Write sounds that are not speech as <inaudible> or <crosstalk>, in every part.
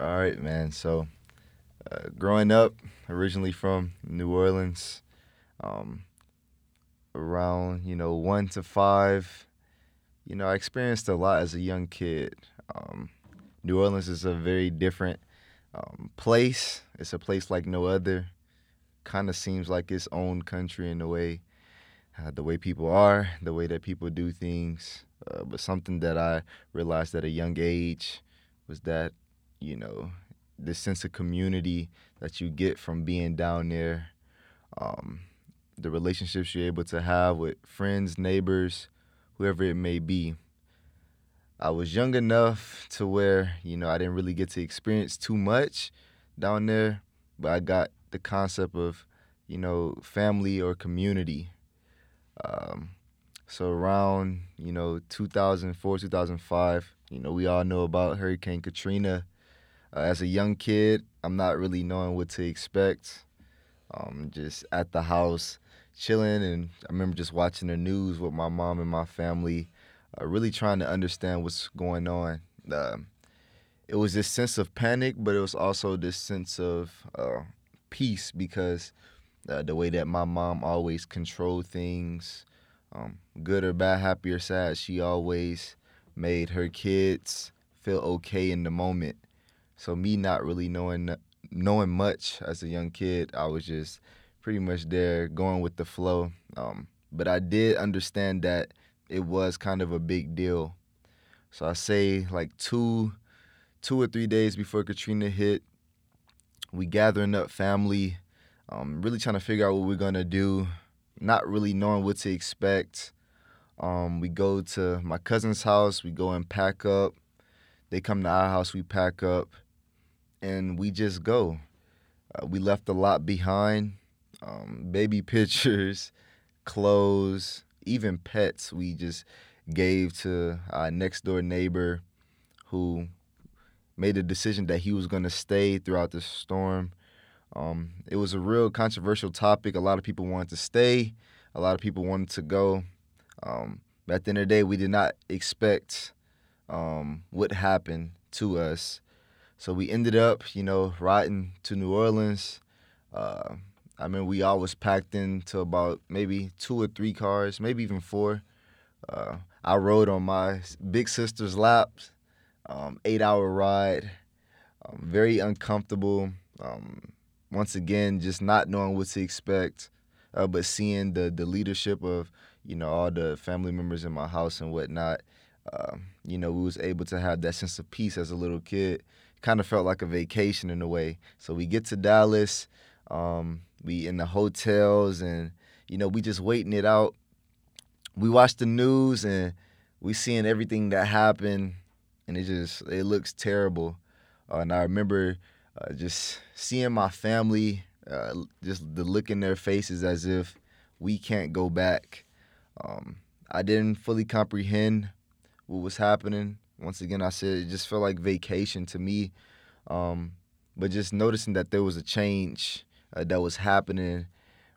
All right, man. So, uh, growing up, originally from New Orleans, um, around you know one to five, you know, I experienced a lot as a young kid. Um, New Orleans is a very different um, place. It's a place like no other. Kind of seems like its own country in the way, uh, the way people are, the way that people do things. Uh, but something that I realized at a young age was that, you know, this sense of community that you get from being down there, um, the relationships you're able to have with friends, neighbors, whoever it may be. I was young enough to where, you know, I didn't really get to experience too much down there, but I got the concept of, you know, family or community. Um, so around, you know, 2004, 2005, you know, we all know about Hurricane Katrina. Uh, as a young kid, I'm not really knowing what to expect. Um, just at the house, chilling, and I remember just watching the news with my mom and my family, uh, really trying to understand what's going on. Uh, it was this sense of panic, but it was also this sense of uh, peace because uh, the way that my mom always controlled things, um, good or bad, happy or sad, she always made her kids feel okay in the moment. So me not really knowing knowing much as a young kid, I was just pretty much there going with the flow. Um, but I did understand that it was kind of a big deal. So I say like two, two or three days before Katrina hit, we gathering up family, um, really trying to figure out what we're gonna do, not really knowing what to expect. Um, we go to my cousin's house, we go and pack up. They come to our house, we pack up, and we just go. Uh, we left a lot behind um, baby <laughs> pictures, clothes, even pets. We just gave to our next door neighbor who made a decision that he was going to stay throughout the storm. Um, it was a real controversial topic. A lot of people wanted to stay, a lot of people wanted to go. Um, but at the end of the day, we did not expect um, what happened to us. So we ended up, you know, riding to New Orleans. Uh, I mean, we all was packed into about maybe two or three cars, maybe even four. Uh, I rode on my big sister's lap, um, eight hour ride, um, very uncomfortable. Um, once again, just not knowing what to expect, uh, but seeing the the leadership of you know all the family members in my house and whatnot. Uh, you know, we was able to have that sense of peace as a little kid. Kind of felt like a vacation in a way. So we get to Dallas. Um, we in the hotels and you know we just waiting it out. We watch the news and we seeing everything that happened, and it just it looks terrible. Uh, and I remember uh, just seeing my family, uh, just the look in their faces as if we can't go back. Um, I didn't fully comprehend what was happening. Once again, I said it just felt like vacation to me. Um, but just noticing that there was a change uh, that was happening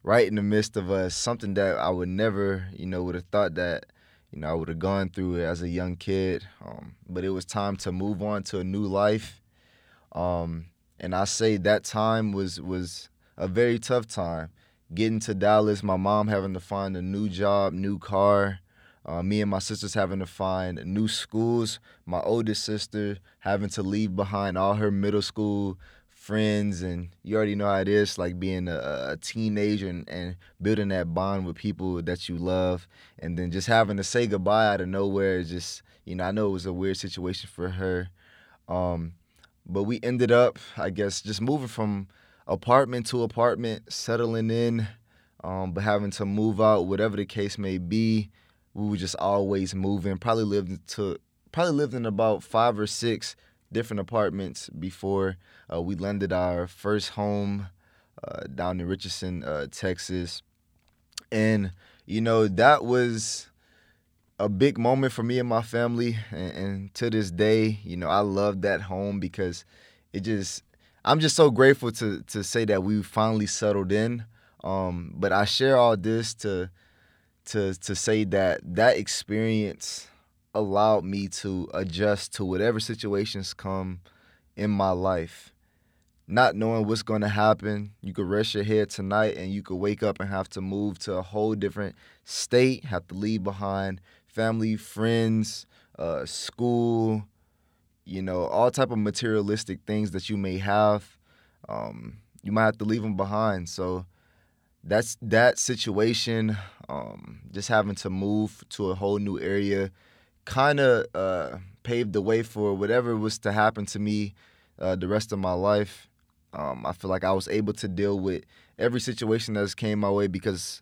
right in the midst of us, something that I would never, you know, would have thought that, you know, I would have gone through it as a young kid. Um, but it was time to move on to a new life. Um, and I say that time was was a very tough time. Getting to Dallas, my mom having to find a new job, new car. Uh, me and my sisters having to find new schools. My oldest sister having to leave behind all her middle school friends and you already know how it is like being a, a teenager and, and, building that bond with people that you love. And then just having to say goodbye out of nowhere just you know i know it was a weird situation for her. Um, but we ended up i guess just moving from apartment to apartment settling in um, but having to move out whatever the case may be we were just always moving probably lived to probably lived in about five or six different apartments before uh, we landed our first home uh, down in Richardson, uh, Texas. And, you know, that was a big moment for me and my family. And, and to this day, you know, I love that home because it just, I'm just so grateful to, to say that we finally settled in. Um, but I share all this to, to, to say that that experience allowed me to adjust to whatever situations come in my life. Not knowing what's going to happen, you could rest your head tonight and you could wake up and have to move to a whole different state, have to leave behind family, friends, uh, school, you know, all type of materialistic things that you may have. Um, you might have to leave them behind. So that's that situation. Um, just having to move to a whole new area, kind of uh, paved the way for whatever was to happen to me uh, the rest of my life. Um, I feel like I was able to deal with every situation that came my way because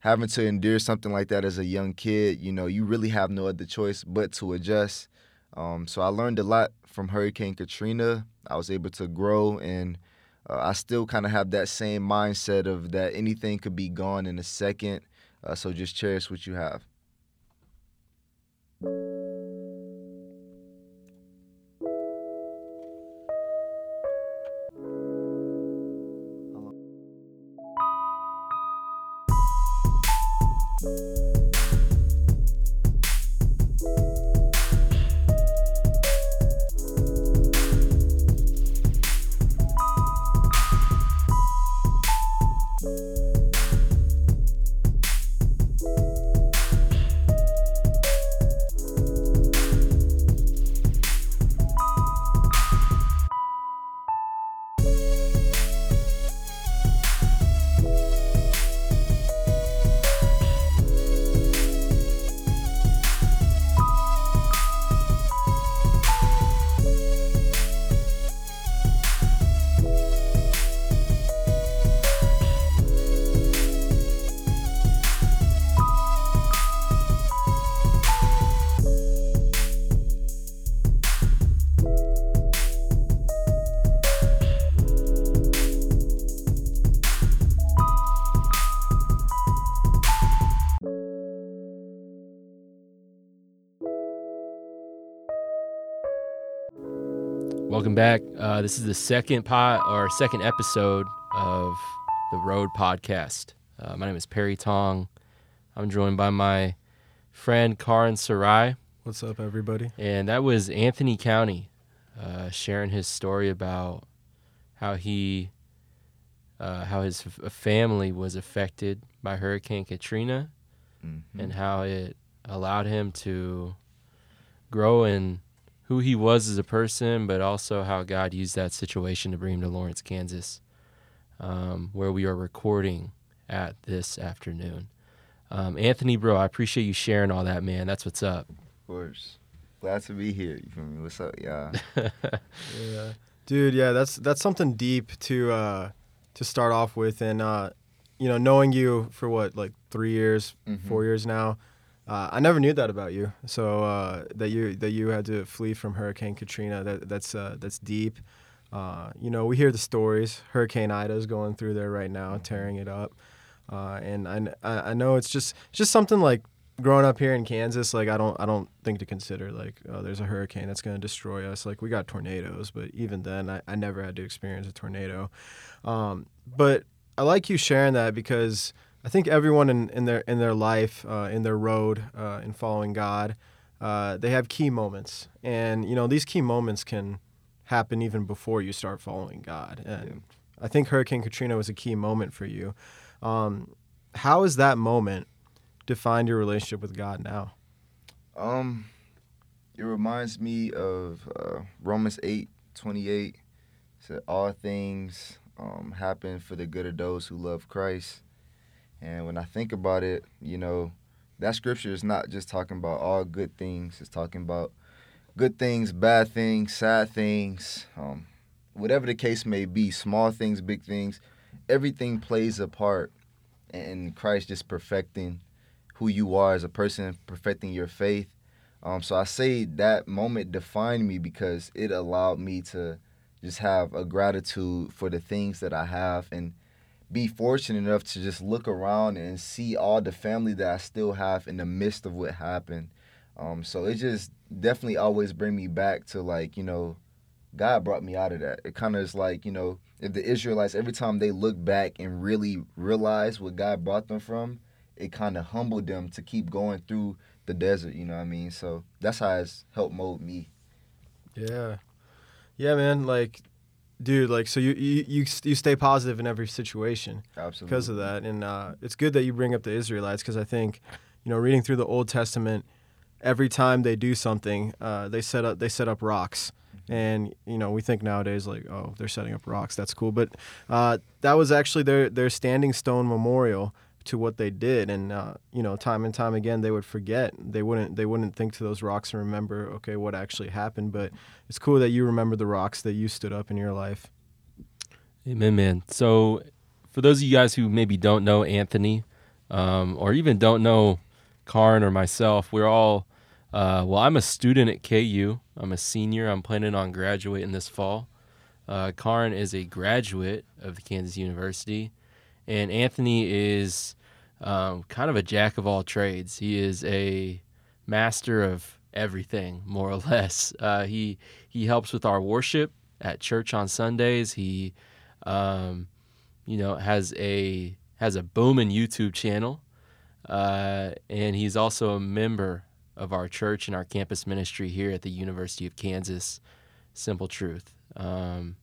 having to endure something like that as a young kid, you know, you really have no other choice but to adjust. Um, so I learned a lot from Hurricane Katrina. I was able to grow, and uh, I still kind of have that same mindset of that anything could be gone in a second. Uh, so just cherish what you have. Welcome back. Uh, this is the second pod or second episode of the Road Podcast. Uh, my name is Perry Tong. I'm joined by my friend Karan Sarai, What's up, everybody? and that was Anthony County uh, sharing his story about how he, uh, how his f- family was affected by Hurricane Katrina, Mhm. and how it allowed him to grow in who he was as a person, but also how God used that situation to bring him to Lawrence, Kansas, um, where we are recording at this afternoon. Um, Anthony, bro, I appreciate you sharing all that, man. That's what's up. Of course. Glad to be here. You feel me? What's up, y'all? <laughs> Yeah, dude. Yeah, that's that's something deep to uh, to start off with, and uh, you know, knowing you for what like three years, Mhm. four years now, uh, I never knew that about you. So uh, that you that you had to flee from Hurricane Katrina. That that's uh, that's deep. Uh, you know, we hear the stories. Hurricane Ida is going through there right now, tearing it up. Uh, and I, I I know it's just it's just something like growing up here in Kansas. Like I don't I don't think to consider like oh there's a hurricane that's gonna destroy us. Like we got tornadoes, but even then I, I never had to experience a tornado. Um, but I like you sharing that because I think everyone in, in their in their life, uh, in their road, uh, in following God, uh, they have key moments, and you know these key moments can happen even before you start following God. And I think Hurricane Katrina was a key moment for you. Um, how has that moment defined your relationship with God now? Um, it reminds me of uh, Romans eight twenty eight. Said all things um, happen for the good of those who love Christ. And when I think about it, you know, that scripture is not just talking about all good things. It's talking about good things, bad things, sad things, um, whatever the case may be, small things, big things. Everything plays a part in Christ just perfecting who you are as a person, perfecting your faith. Um, so I say that moment defined me because it allowed me to just have a gratitude for the things that I have and be fortunate enough to just look around and see all the family that I still have in the midst of what happened. Um, so it just definitely always bring me back to like, you know, God brought me out of that. It kind of is like, you know, if the Israelites, every time they look back and really realize what God brought them from, it kind of humbled them to keep going through the desert, you know what I mean? So that's how it's helped mold me. Yeah. Yeah, man. Like, dude, like, so you you you, you stay positive in every situation Absolutely. because of that, and uh, it's good that you bring up the Israelites because I think, you know, reading through the Old Testament, every time they do something, uh, they set up they set up rocks. And you know we think nowadays like oh they're setting up rocks that's cool but uh, that was actually their their standing stone memorial to what they did and uh, you know time and time again they would forget they wouldn't they wouldn't think to those rocks and remember okay what actually happened but it's cool that you remember the rocks that you stood up in your life Amen, man. So, for those of you guys who maybe don't know Anthony, um, or even don't know Karan or myself, we're all, uh, well, I'm a student at KU. I'm a senior. I'm planning on graduating this fall. Uh, Karan is a graduate of the Kansas University, and Anthony is um, kind of a jack of all trades. He is a master of everything, more or <laughs> less. Uh, he he helps with our worship at church on Sundays. He um, you know, has a has a booming YouTube channel, uh, and he's also a member of our church and our campus ministry here at the University of Kansas. Simple Truth. Um,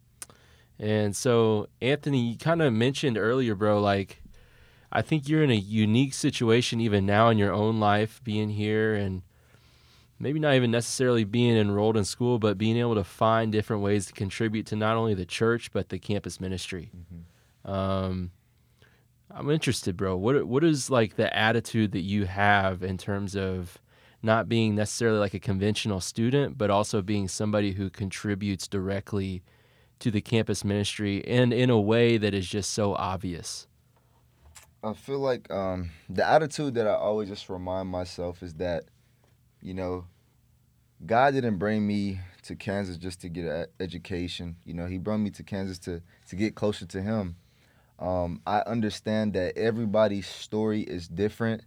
and so, Anthony, you kind of mentioned earlier, bro, like. I think you're in a unique situation even now in your own life, being here and maybe not even necessarily being enrolled in school, but being able to find different ways to contribute to not only the church but the campus ministry. Um, I'm interested, bro. What what is like the attitude that you have in terms of not being necessarily like a conventional student, but also being somebody who contributes directly to the campus ministry and in a way that is just so obvious. I feel like um, the attitude that I always just remind myself is that, you know, God didn't bring me to Kansas just to get an education. You know, He brought me to Kansas to to get closer to Him. Um, I understand that everybody's story is different,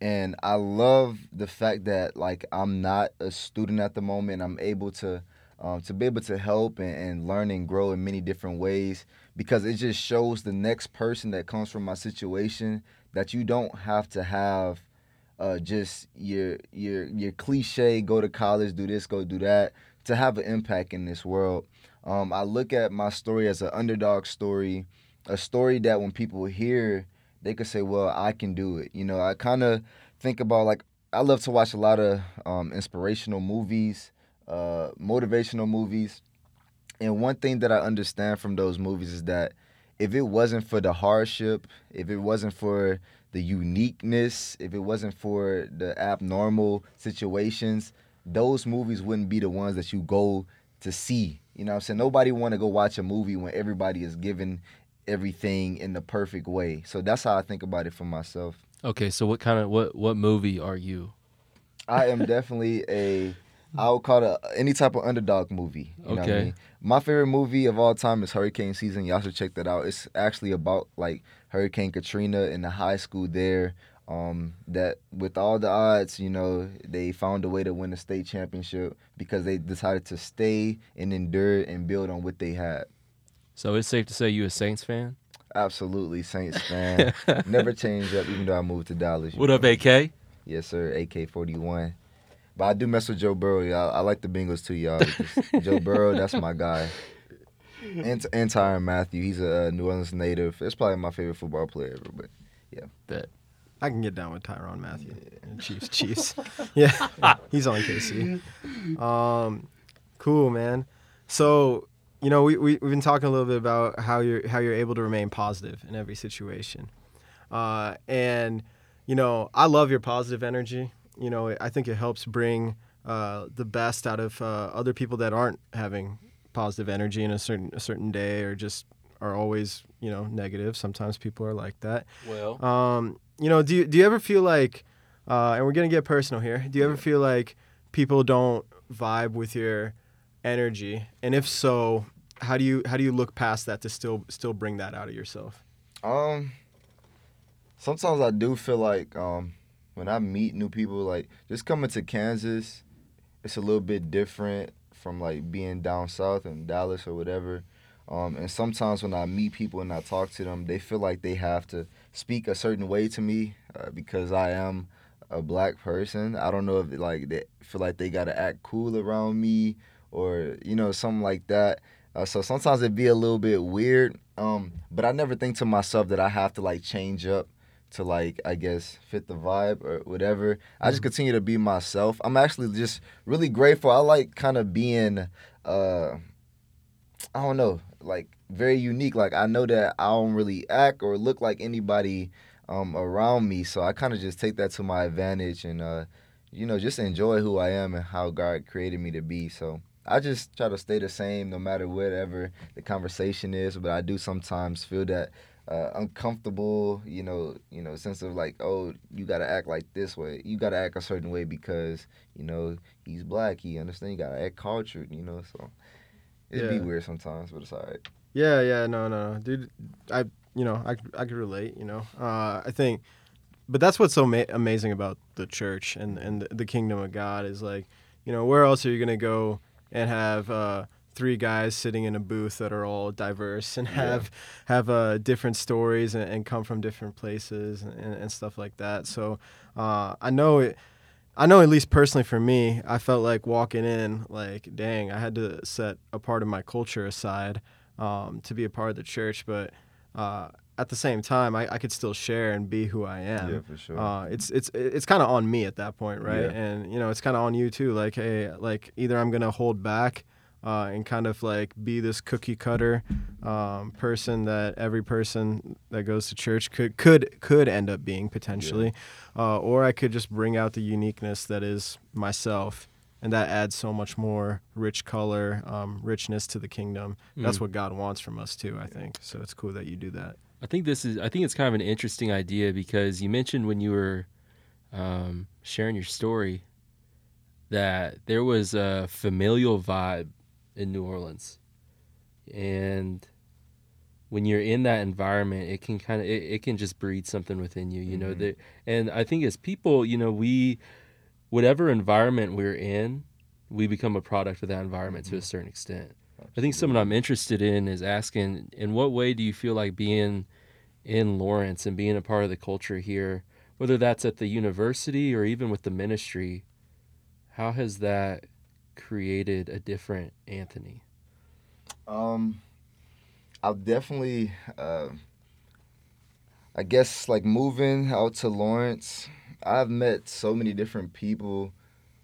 and I love the fact that like I'm not a student at the moment. I'm able to um, to be able to help and, and learn and grow in many different ways because it just shows the next person that comes from my situation that you don't have to have uh, just your your your cliche go to college do this go do that to have an impact in this world. Um, i look at my story as an underdog story a story that when people hear they could say well i can do it. You know i kind of think about like i love to watch a lot of um, inspirational movies uh, motivational movies and one thing that i understand from those movies is that if it wasn't for the hardship if it wasn't for the uniqueness, if it wasn't for the abnormal situations, those movies wouldn't be the ones that you go to see. You know what I'm saying? Nobody want to go watch a movie when everybody is given everything in the perfect way. So that's how I think about it for myself. Okay, so what kind of what what movie are you? I am definitely a I would call it any type of underdog movie. You know what I Okay. mean? My favorite movie of all time is Hurricane Season. Y'all should check that out. It's actually about like Hurricane Katrina in the high school there. Um, that with all the odds, you know, they found a way to win the state championship because they decided to stay and endure and build on what they had. So it's safe to say you a Saints fan. Absolutely, Saints <laughs> fan. Never changed up, even though I moved to Dallas. What up. AK? Yes, sir. AK forty one. But I do mess with Joe Burrow, y'all. I like the Bengals too, y'all. Joe Burrow, that's my guy. And, and Tyrann Mathieu, he's a uh, New Orleans native. That's probably my favorite football player ever. But yeah, that I can get down with Tyrann Mathieu. and Chiefs, Chiefs. <laughs> yeah, he's on KC. Um, cool, man. So, you know, we, we we've been talking a little bit about how you're how you're able to remain positive in every situation, uh, and you know, I love your positive energy. You know, I think it helps bring uh, the best out of uh, other people that aren't having positive energy in a certain a certain day or just are always you know negative. Sometimes people are like that. Well, Um, you know, do you, do you ever feel like, uh, and we're gonna get personal here. Do you ever feel like people don't vibe with your energy? And if so, how do you how do you look past that to still still bring that out of yourself? um, sometimes I do feel like um, when I meet new people, like just coming to Kansas, it's a little bit different from like being down south in Dallas or whatever. Um, and sometimes when I meet people and I talk to them, they feel like they have to speak a certain way to me uh, because I am a black person. I don't know if like they feel like they gotta act cool around me or you know something like that. Uh, so sometimes it'd be a little bit weird. Um, but I never think to myself that I have to like change up to like I guess fit the vibe or whatever. I just continue to be myself. I'm actually just really grateful. I like kind of being uh I don't know, like very unique. Like I know that I don't really act or look like anybody um around me, so I kind of just take that to my advantage and uh you know, just enjoy who I am and how God created me to be. So I just try to stay the same no matter whatever the conversation is, but I do sometimes feel that uh, uncomfortable, you know, you know, sense of like, oh, you gotta act like this way. You gotta act a certain way because, you know, he's black. He understand. You gotta act cultured, you know. So it'd be weird sometimes, but it's alright. Yeah, yeah, no, no, no, dude. I, you know, I, I could relate. You know, uh, I think, but that's what's so ma- amazing about the church and and the, the kingdom of God is like, you know, where else are you gonna go and have uh, three guys sitting in a booth that are all diverse and Yeah. have have uh, different stories and, and come from different places and, and stuff like that. So uh, I know it. I know at least personally for me, I felt like walking in, like, dang, I had to set a part of my culture aside um, to be a part of the church, but uh, at the same time, I, I could still share and be who I am. Yeah, for sure. Uh, it's it's it's kind of on me at that point, right? Yeah. And you know, it's kind of on you too. Like, hey, like either I'm gonna hold back uh, and kind of like be this cookie cutter um, person that every person that goes to church could could could end up being potentially, uh, or I could just bring out the uniqueness that is myself. And that adds so much more rich color, um, richness to the kingdom. That's Mm. what God wants from us too, I think. So it's cool that you do that. I think this is. I think it's kind of an interesting idea because you mentioned when you were um, sharing your story that there was a familial vibe in New Orleans, and when you're in that environment, it can kind of it, it can just breed something within you. You know Mhm. that, and I think as people, you know, we whatever environment we're in, we become a product of that environment to a certain extent. I think something I'm interested in is asking in what way do you feel like being in Lawrence and being a part of the culture here, whether that's at the university or even with the ministry, how has that created a different Anthony? Um, I've definitely, uh, I guess, like moving out to Lawrence. I've met so many different people,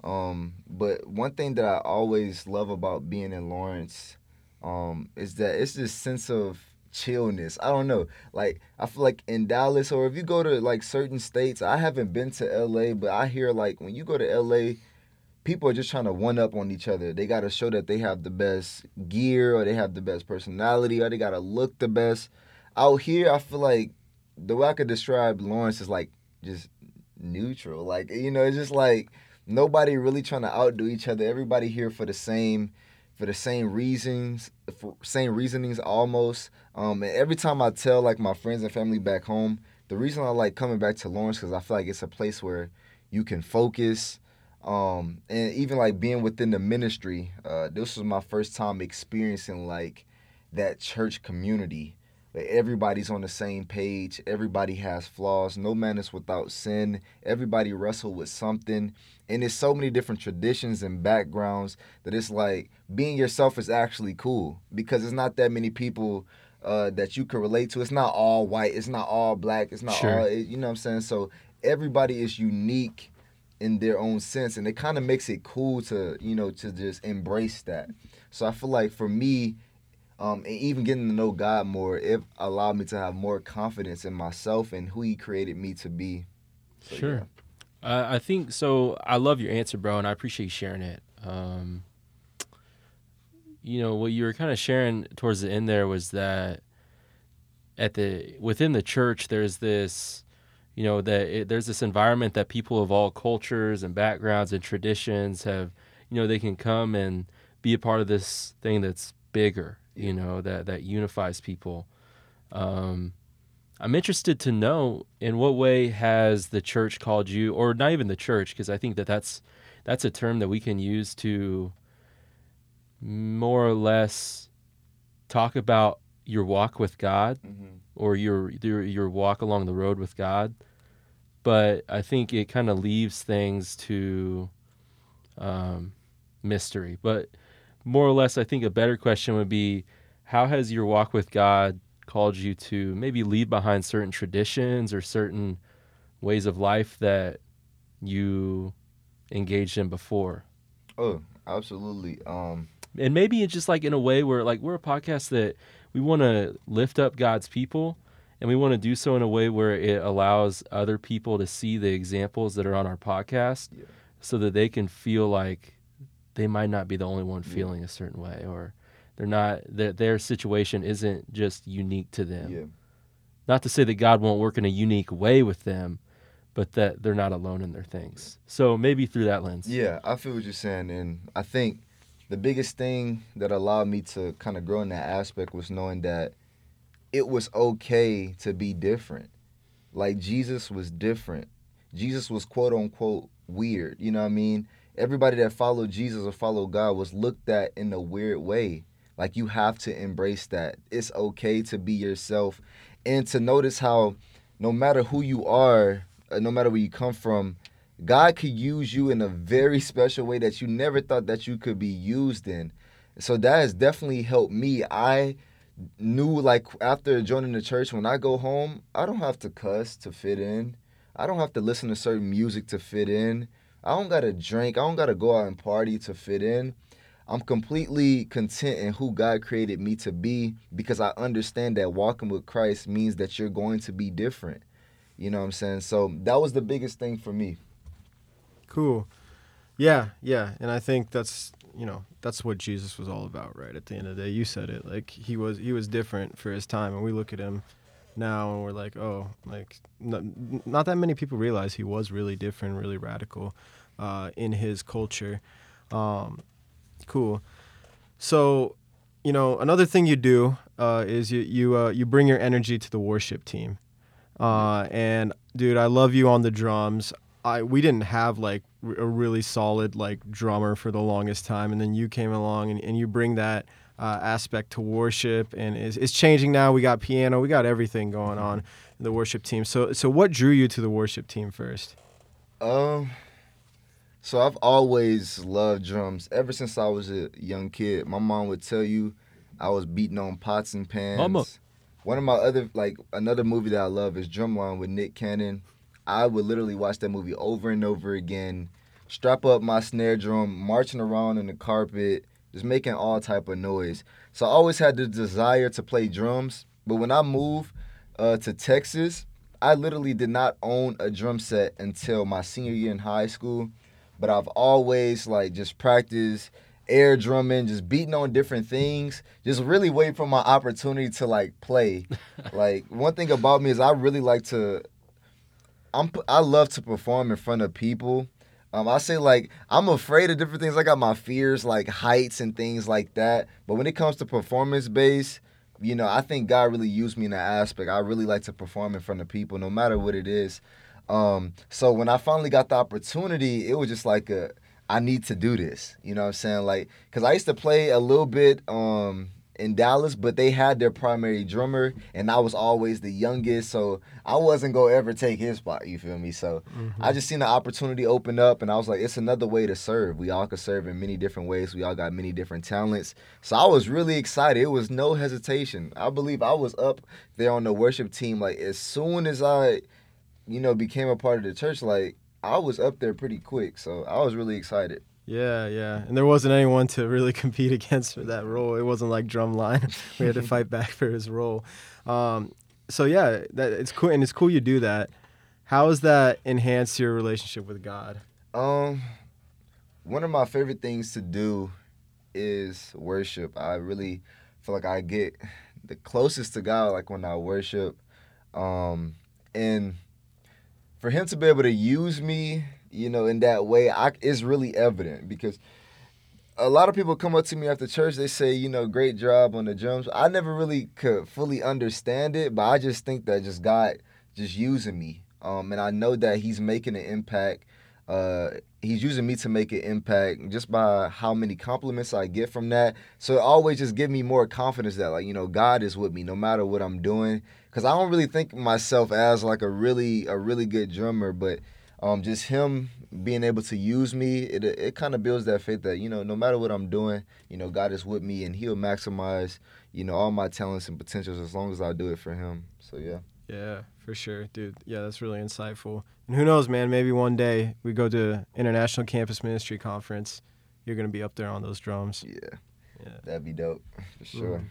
um, but one thing that I always love about being in Lawrence, um, is that it's this sense of chillness. I don't know, like I feel like in Dallas or if you go to like certain states, I haven't been to LA, but I hear like when you go to LA people are just trying to one up on each other. They got to show that they have the best gear or they have the best personality or they got to look the best. Out here, I feel like the way I could describe Lawrence is like just neutral. Like, you know, it's just like nobody really trying to outdo each other. Everybody here for the same for the same reasons, for same reasonings almost. Um, and every time I tell like my friends and family back home, the reason I like coming back to Lawrence because I feel like it's a place where you can focus um and even like being within the ministry uh this was my first time experiencing like that church community. Where everybody's on the same page. Everybody has flaws. No man is without sin. Everybody wrestle with something. And there's so many different traditions and backgrounds that it's like being yourself is actually cool because it's not that many people uh that you can relate to. It's not all white. It's not all black. It's not Sure. all you know what i'm saying? So everybody is unique in their own sense and it kind of makes it cool to you know to just embrace that so i feel like for me um and even getting to know god more it allowed me to have more confidence in myself and who he created me to be So, Sure. Uh, I think so. I love your answer, bro, and I appreciate you sharing it. Um, you know what you were kind of sharing towards the end there was that at the within the church there's this you know that it, there's this environment that people of all cultures and backgrounds and traditions have you know they can come and be a part of this thing that's bigger you know that that unifies people. Um i'm interested to know in what way has the church called you or not even the church because i think that that's that's a term that we can use to more or less talk about your walk with god Mhm. or your your your walk along the road with God. But I think it kind of leaves things to um, mystery. But more or less, I think a better question would be, how has your walk with God called you to maybe leave behind certain traditions or certain ways of life that you engaged in before? Oh, absolutely. Um, and maybe it's just like in a way where like we're a podcast that we want to lift up God's people and we want to do so in a way where it allows other people to see the examples that are on our podcast Yeah. so that they can feel like they might not be the only one feeling a certain way or they're not that their situation isn't just unique to them. yeah. Not to say that God won't work in a unique way with them, but that they're not alone in their things. So maybe through that lens. Yeah, I feel what you're saying, and I think the biggest thing that allowed me to kind of grow in that aspect was knowing that it was okay to be different. Like Jesus was different. Jesus was quote unquote weird. You know what I mean? Everybody that followed Jesus or followed God was looked at in a weird way. Like you have to embrace that. It's okay to be yourself and to notice how no matter who you are, uh, no matter where you come from, God could use you in a very special way that you never thought that you could be used in. So that has definitely helped me. I knew like after joining the church, when I go home, I don't have to cuss to fit in. I don't have to listen to certain music to fit in. I don't gotta drink. I don't gotta go out and party to fit in. I'm completely content in who God created me to be because I understand that walking with Christ means that you're going to be different. You know what I'm saying? So that was the biggest thing for me. Cool. Yeah, yeah, and I think that's you know that's what Jesus was all about, right? At the end of the day, you said it. Like he was he was different for his time, and we look at him now and we're like, oh, like not, not that many people realize he was really different, really radical uh, in his culture. Um, cool. So, you know, another thing you do uh, is you you uh, you bring your energy to the worship team. Uh, and dude, I love you on the drums. I we didn't have like r- a really solid like drummer for the longest time, and then you came along and, and you bring that uh, aspect to worship, and it's, it's changing now. We got piano, we got everything going on in the worship team. So so what drew you to the worship team first? Um, so I've always loved drums ever since I was a young kid. My mom would tell you I was beating on pots and pans. Mama. One of my other like another movie that I love is Drumline with Nick Cannon. I would literally watch that movie over and over again. Strap up my snare drum, marching around in the carpet, just making all type of noise. So I always had the desire to play drums. But when I moved uh, to Texas, I literally did not own a drum set until my senior year in high school. But I've always like just practiced air drumming, just beating on different things, just really waiting for my opportunity to like play. <laughs> like one thing about me is I really like to I'm I love to perform in front of people. Um, I say like I'm afraid of different things. I got my fears like heights and things like that. But when it comes to performance based, you know, I think God really used me in that aspect. I really like to perform in front of people, no matter what it is. Um, so when I finally got the opportunity, it was just like a I need to do this. You know what I'm saying? Like, cause I used to play a little bit um in Dallas, but they had their primary drummer, and I was always the youngest, so I wasn't gonna ever take his spot. You feel me? So I mm-hmm. just seen the opportunity open up, and I was like, it's another way to serve. We all could serve in many different ways. We all got many different talents. So I was really excited. It was no hesitation. I believe I was up there on the worship team like as soon as I, you know, became a part of the church. Like I was up there pretty quick, so I was really excited. Yeah, yeah. And there wasn't anyone to really <laughs> compete against for that role. It wasn't like Drumline. <laughs> we had to <laughs> fight back for his role. Um, so yeah, that it's cool and it's cool you do that. How has that enhanced your relationship with God? Um, one of my favorite things to do is worship. I really feel like I get the closest to God like when I worship. Um, and for Him to be able to use me, you know, in that way, I is really evident because a lot of people come up to me after church. They say, you know, great job on the drums. I never really could fully understand it, but I just think that just God just using me. Um, and I know that He's making an impact. Uh, he's using me to make an impact just by how many compliments I get from that. So it always just give me more confidence that like you know God is with me no matter what I'm doing. Cause I don't really think myself as like a really a really good drummer, but um, just him being able to use me, it it kind of builds that faith that you know, no matter what I'm doing, you know, God is with me and He'll maximize, you know, all my talents and potentials as long as I do it for Him. So yeah. Yeah, for sure, dude. Yeah, that's really insightful. And who knows, man? Maybe one day we go to International Campus Ministry Conference. You're gonna be up there on those drums. Yeah, Yeah. that'd be dope for sure. Mhm.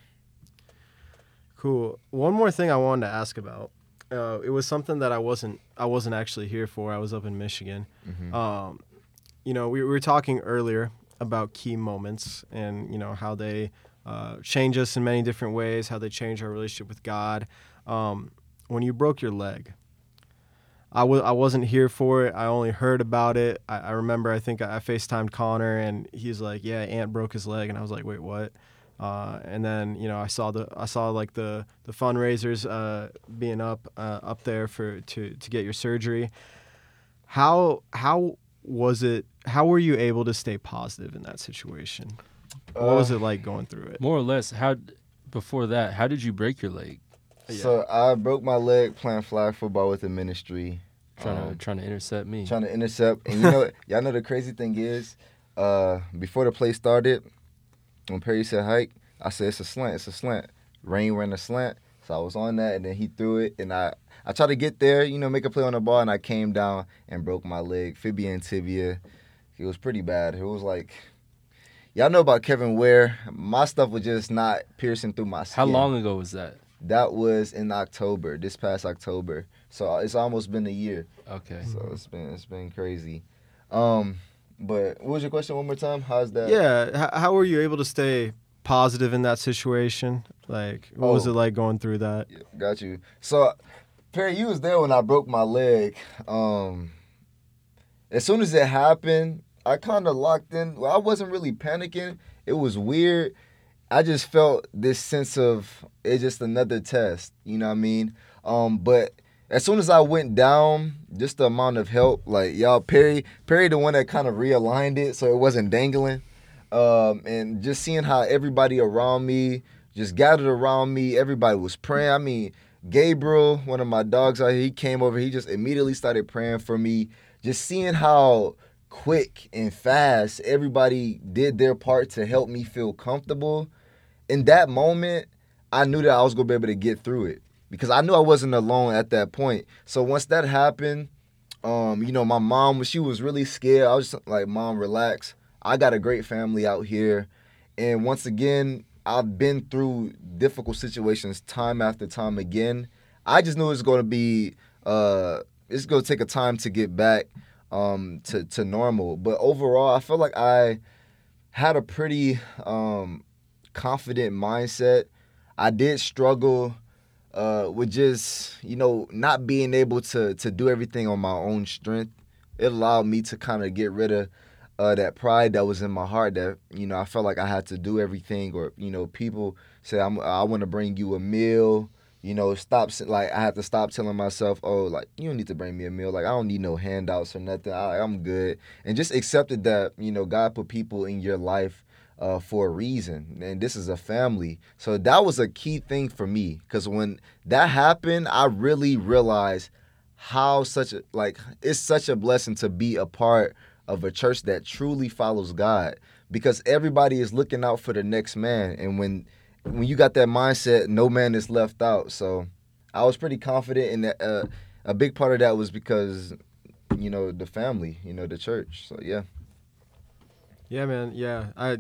Cool. One more thing I wanted to ask about. Uh, it was something that I wasn't I wasn't actually here for. I was up in Michigan. Mhm. Um, you know, we, we were talking earlier about key moments and you know how they uh, change us in many different ways, how they change our relationship with God. Um, when you broke your leg, I w- I wasn't here for it. I only heard about it. I, I remember I think I FaceTimed Connor and he's like, "Yeah, Ant broke his leg," and I was like, "Wait, what?" Uh, and then you know I saw the I saw like the the fundraisers uh, being up uh, up there for to to get your surgery. How how was it? How were you able to stay positive in that situation? What was Uh, it like going through it? More or less, how before that, how did you break your leg? So I broke my leg playing flag football with the ministry. Trying Um, to trying to intercept me. trying to intercept. And you know, <laughs> y'all know the crazy thing is, uh, before the play started, when Perry said hike, I said it's a slant, it's a slant. Rain ran a slant, so I was on that, and then he threw it, and I I tried to get there, you know, make a play on the ball, and I came down and broke my leg, fibia and tibia. It was pretty bad. It was like. Y'all know about Kevin Ware. My stuff was just not piercing through my skin. How long ago was that? That was in October, this past October. So it's almost been a year. Okay. So it's been it's been crazy. Um, but what was your question one more time? How's that? Yeah. H- how were you able to stay positive in that situation? Like, what was Oh. it like going through that? Yeah, got you. So Perry, you was there when I broke my leg. Um, as soon as it happened, I kind of locked in. Well, I wasn't really panicking. It was weird. I just felt this sense of it's just another test. You know what I mean? Um, but as soon as I went down, just the amount of help, like y'all, Perry, Perry, the one that kind of realigned it so it wasn't dangling. Um, and just seeing how everybody around me just gathered around me, everybody was praying. I mean, Gabriel, one of my dogs out here, he came over. He just immediately started praying for me. Just seeing how quick and fast everybody did their part to help me feel comfortable. In that moment, I knew that I was gonna be able to get through it because I knew I wasn't alone at that point. So once that happened, um, you know, my mom she was really scared. I was like, "Mom, relax. I got a great family out here." And once again, I've been through difficult situations time after time again. I just knew it was going to be uh it's going to take a time to get back um to to normal. But overall, I feel like I had a pretty um confident mindset. I did struggle uh with just, you know, not being able to to do everything on my own strength. It allowed me to kind of get rid of uh, that pride that was in my heart that you know I felt like I had to do everything or you know people say I'm I want to bring you a meal you know stop like I have to stop telling myself oh like you don't need to bring me a meal like I don't need no handouts or nothing I, I'm good and just accepted that you know God put people in your life uh, for a reason and this is a family. So that was a key thing for me because when that happened I really realized how such a like it's such a blessing to be a part of a church that truly follows God because everybody is looking out for the next man and when when you got that mindset no man is left out. So I was pretty confident in that uh, a big part of that was because you know the family you know the church. So yeah. Yeah, man. Yeah, I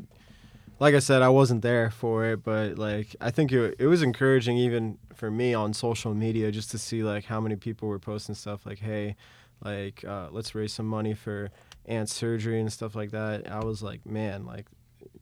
like I said, I wasn't there for it, but like I think it it was encouraging even for me on social media just to see like how many people were posting stuff like, "Hey, like uh, let's raise some money for Ant's surgery and stuff like that." I was like, man, like,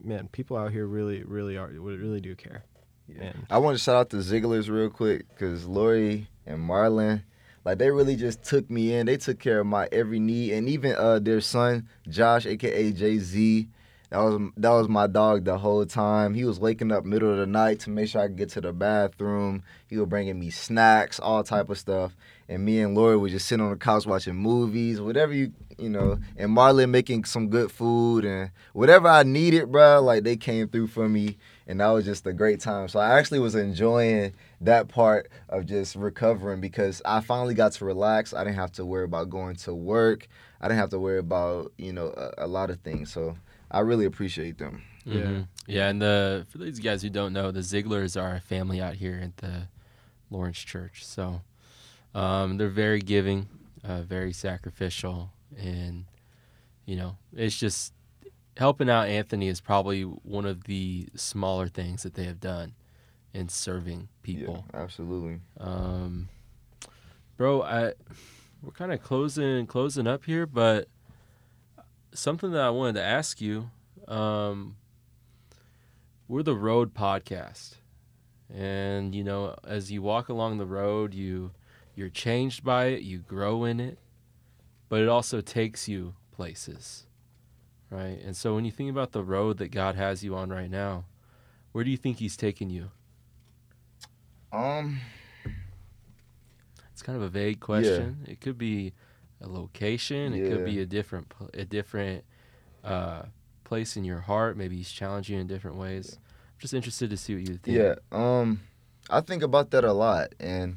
man, people out here really, really are really do care. Man. I want to shout out the Zigglers real quick because Lori and Marlon, like they really just took me in. They took care of my every need, and even uh their son Josh, aka Jay Z, that was that was my dog the whole time. He was waking up middle of the night to make sure I could get to the bathroom. He was bringing me snacks, all type of stuff, and me and Lori would just sit on the couch watching movies, whatever you you know. And Marlon making some good food and whatever I needed, bro. Like they came through for me and that was just a great time. So I actually was enjoying that part of just recovering because I finally got to relax. I didn't have to worry about going to work. I didn't have to worry about you know a, a lot of things. So I really appreciate them. Yeah. Mhm. Yeah, and the for these guys who don't know, the Zigglers are a family out here at the Lawrence Church. So um, they're very giving, uh, very sacrificial, and you know, it's just helping out Anthony is probably one of the smaller things that they have done in serving people. Yeah, absolutely. Um, bro, I we're kind of closing closing up here, but something that I wanted to ask you, um, we're the Road Podcast, and you know, as you walk along the road, you you're changed by it, you grow in it, but it also takes you places, right? And so when you think about the road that God has you on right now, where do you think He's taking you? Um, It's kind of a vague question. It could be a location. It could be a different a different uh, place in your heart. Maybe he's challenging you in different ways. I'm just interested to see what you think. Yeah, um, I think about that a lot, and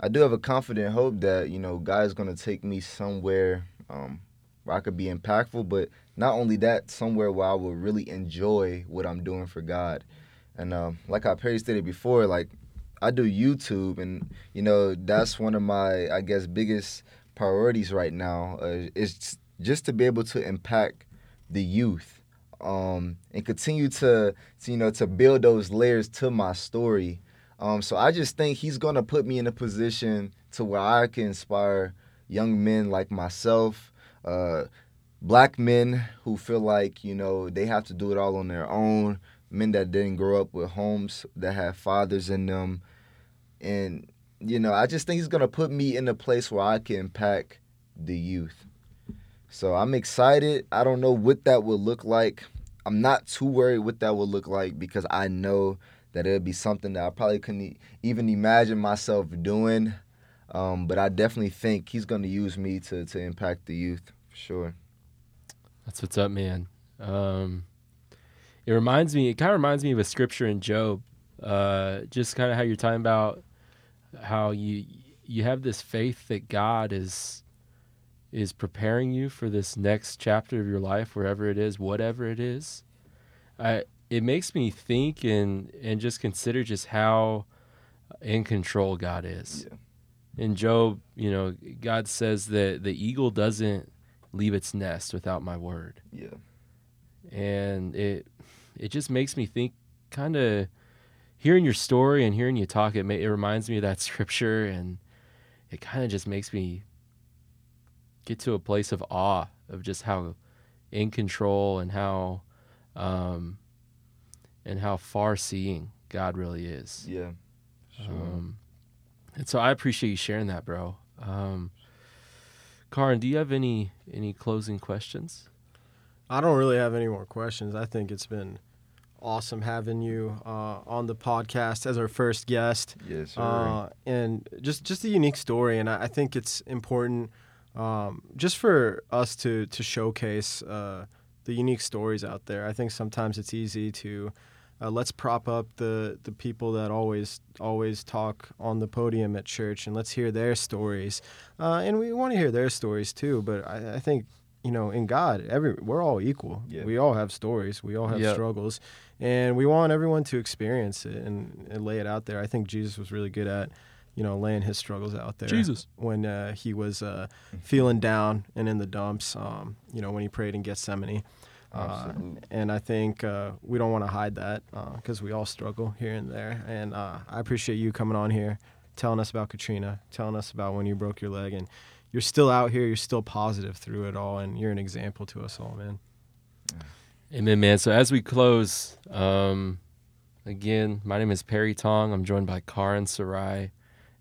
I do have a confident hope that you know God's gonna take me somewhere um, where I could be impactful, but not only that, somewhere where I will really enjoy what I'm doing for God. And um, like I Perry stated before, like I do YouTube, and you know that's one of my I guess biggest priorities right now uh, is just to be able to impact the youth um, and continue to, to you know to build those layers to my story. Um, so I just think he's gonna put me in a position to where I can inspire young men like myself, uh, black men who feel like you know they have to do it all on their own, men that didn't grow up with homes that have fathers in them, and you know I just think he's gonna put me in a place where I can impact the youth. So I'm excited. I don't know what that will look like. I'm not too worried what that will look like because I know that it'll be something that I probably couldn't even imagine myself doing. Um, but I definitely think he's going to use me to to impact the youth for sure. That's what's up, man. Um, it reminds me. It kind of reminds me of a scripture in Job. Uh, just kind of how you're talking about how you you have this faith that God is is preparing you for this next chapter of your life, wherever it is, whatever it is. I it makes me think and and just consider just how in control God is. Yeah. In Job, you know, God says that the eagle doesn't leave its nest without my word Yeah. and it it just makes me think kind of hearing your story and hearing you talk it ma- it reminds me of that <laughs> scripture and it kind of just makes me get to a place of awe of just how in control and how um and how far seeing God really is. Yeah. Sure. Um, and so I appreciate you sharing that, bro. Um, Karan, do you have any any closing questions? I don't really have any more questions. I think it's been awesome having you uh, on the podcast as our first guest. yes, sir. uh, and just just a unique story. And I, I think it's important um, just for us to to showcase uh, the unique stories out there. I think sometimes it's easy to uh, let's prop up the the people that always always talk on the podium at church, and let's hear their stories. Uh, and we want to hear their stories too. But I, I think. You know, in God, every we're all equal. Yeah. We all have stories. We all have Yep. struggles, and we want everyone to experience it and, and lay it out there. I think Jesus was really good at, you know, laying his struggles out there. Jesus. when uh, he was uh, feeling down and in the dumps. Um, you know, when he prayed in Gethsemane. Uh, Absolutely. and I think uh, we don't want to hide that because we all struggle here and there. And uh, I appreciate you coming on here, telling us about Katrina, telling us about when you broke your leg, and you're still out here. You're still positive through it all, and you're an example to us all, man. Amen, man. So as we close, um, again, my name is Perry Tong. I'm joined by Karan Sarai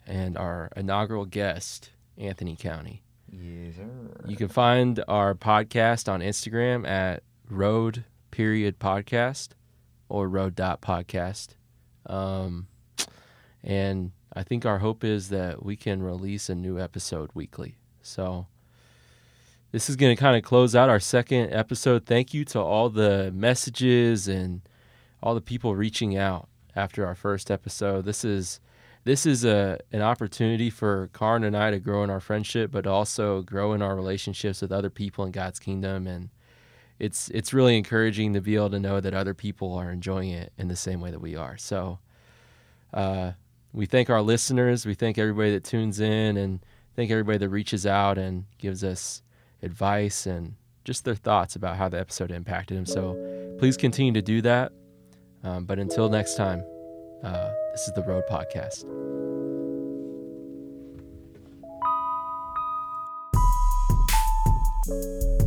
and our inaugural guest, Anthony County. yes, sir. You can find our podcast on Instagram at road period podcast or road dot podcast. Um, and I think our hope is that we can release a new episode weekly. So this is going to kind of close out our second episode. Thank you to all the messages and all the people reaching out after our first episode. This is this is a an opportunity for Karan and I to grow in our friendship, but also grow in our relationships with other people in God's kingdom. And it's it's really encouraging to be able to know that other people are enjoying it in the same way that we are. So uh, we thank our listeners. We thank everybody that tunes in, and thank everybody that reaches out and gives us advice and just their thoughts about how the episode impacted them. So please continue to do that. Um, but until next time, uh, this is the Road Podcast. Thank